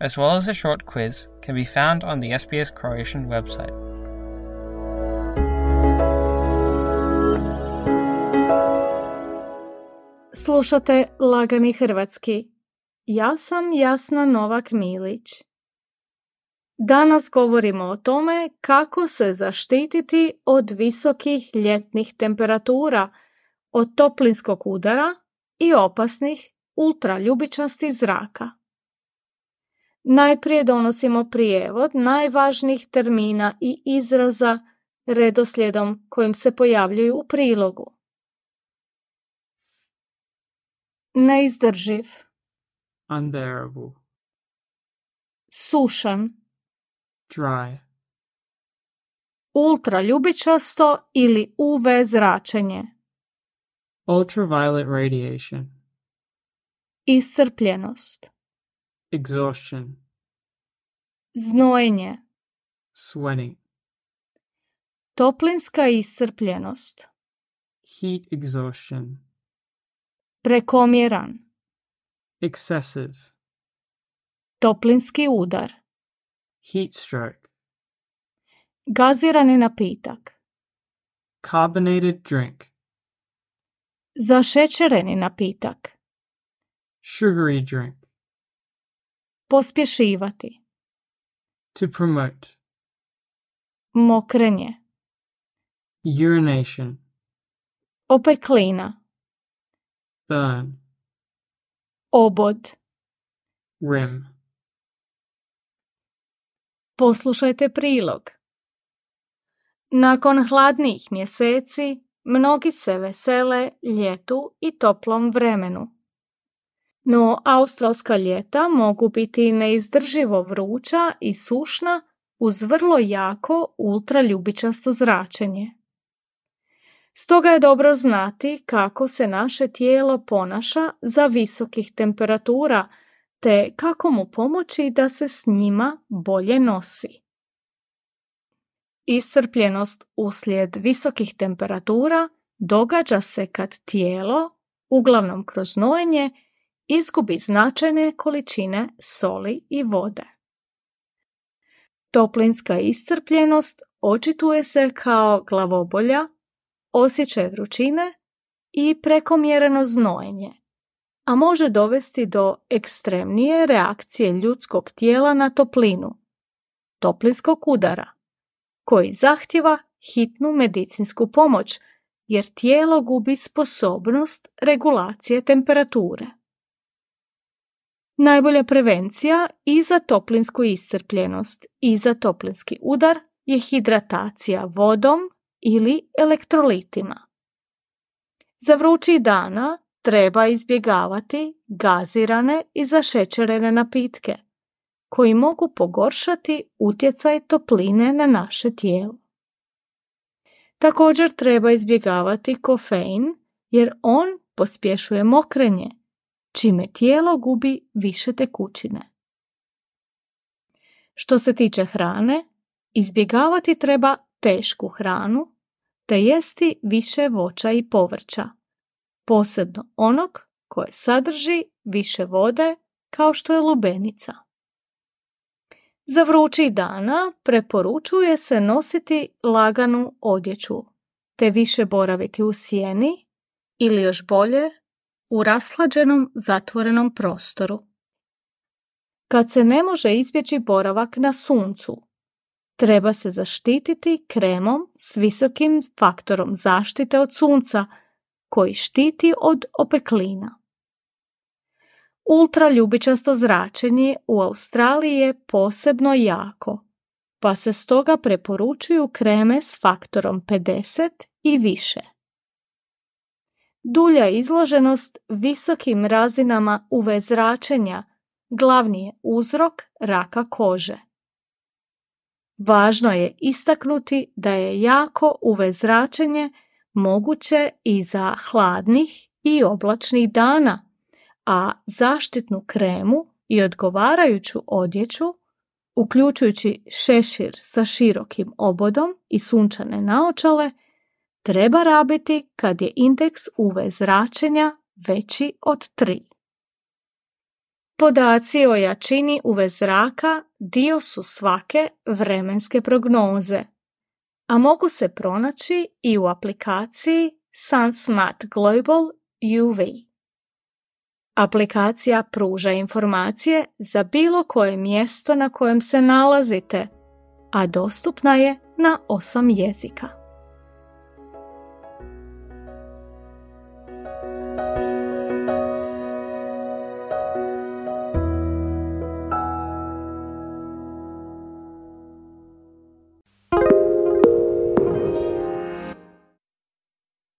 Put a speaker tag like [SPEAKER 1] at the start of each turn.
[SPEAKER 1] as well as a short quiz, can be found on the SBS Croatian website.
[SPEAKER 2] Slušate Lagani Hrvatski. Ja sam Jasna Novak Milić. Danas govorimo o tome kako se zaštititi od visokih ljetnih temperatura, od toplinskog udara i opasnih ultraljubičastih zraka. Najprije donosimo prijevod najvažnijih termina i izraza redoslijedom kojim se pojavljuju u prilogu. Neizdrživ,
[SPEAKER 3] unbearable,
[SPEAKER 2] sušan,
[SPEAKER 3] dry,
[SPEAKER 2] ultraljubičasto ili UV zračenje,
[SPEAKER 3] ultraviolet radiation,
[SPEAKER 2] iscrpljenost,
[SPEAKER 3] exhaustion,
[SPEAKER 2] znojenje,
[SPEAKER 3] sweating,
[SPEAKER 2] toplinska iscrpljenost,
[SPEAKER 3] heat exhaustion,
[SPEAKER 2] prekomjeran,
[SPEAKER 3] excessive,
[SPEAKER 2] toplinski udar,
[SPEAKER 3] heat stroke,
[SPEAKER 2] gazirani napitak,
[SPEAKER 3] carbonated drink,
[SPEAKER 2] zašećereni napitak,
[SPEAKER 3] sugary drink,
[SPEAKER 2] pospješivati,
[SPEAKER 3] to promote,
[SPEAKER 2] mokrenje,
[SPEAKER 3] urination,
[SPEAKER 2] opeklina,
[SPEAKER 3] burn,
[SPEAKER 2] obod.
[SPEAKER 3] rim,
[SPEAKER 2] Poslušajte prilog. Nakon hladnijih mjeseci, mnogi se vesele ljetu i toplom vremenu. No, australska ljeta mogu biti neizdrživo vruća i sušna uz vrlo jako ultraljubičasto zračenje. Stoga je dobro znati kako se naše tijelo ponaša za visokih temperatura te kako mu pomoći da se s njima bolje nosi. Iscrpljenost uslijed visokih temperatura događa se kad tijelo, uglavnom kroz nojenje, izgubi značajne količine soli i vode. Toplinska iscrpljenost očituje se kao glavobolja, osjećaj vrućine i prekomjereno znojenje, a može dovesti do ekstremnije reakcije ljudskog tijela na toplinu, toplinskog udara, koji zahtjeva hitnu medicinsku pomoć jer tijelo gubi sposobnost regulacije temperature. Najbolja prevencija i za toplinsku iscrpljenost i za toplinski udar je hidratacija vodom ili elektrolitima. Za vrući dana treba izbjegavati gazirane i zašećerene napitke koji mogu pogoršati utjecaj topline na naše tijelo. Također treba izbjegavati kofein jer on pospješuje mokrenje, čime tijelo gubi više tekućine. Što se tiče hrane, izbjegavati treba tešku hranu te jesti više voća i povrća, posebno onog koje sadrži više vode kao što je lubenica. Za vrući dana preporučuje se nositi laganu odjeću, te više boraviti u sjeni ili još bolje u rashlađenom zatvorenom prostoru. Kad se ne može izbjeći boravak na suncu, treba se zaštititi kremom s visokim faktorom zaštite od sunca koji štiti od opeklina. Ultraljubičasto zračenje u Australiji je posebno jako, pa se stoga preporučuju kreme s faktorom 50 i više. Dulja izloženost visokim razinama UV zračenja glavni je uzrok raka kože. Važno je istaknuti da je jako UV zračenje moguće i za hladnih i oblačnih dana, a zaštitnu kremu i odgovarajuću odjeću, uključujući šešir sa širokim obodom i sunčane naočale, treba rabiti kad je indeks UV zračenja veći od 3. Podaci o jačini UV zraka dio su svake vremenske prognoze, a mogu se pronaći i u aplikaciji SunSmart Global UV. Aplikacija pruža informacije za bilo koje mjesto na kojem se nalazite, a dostupna je na osam jezika.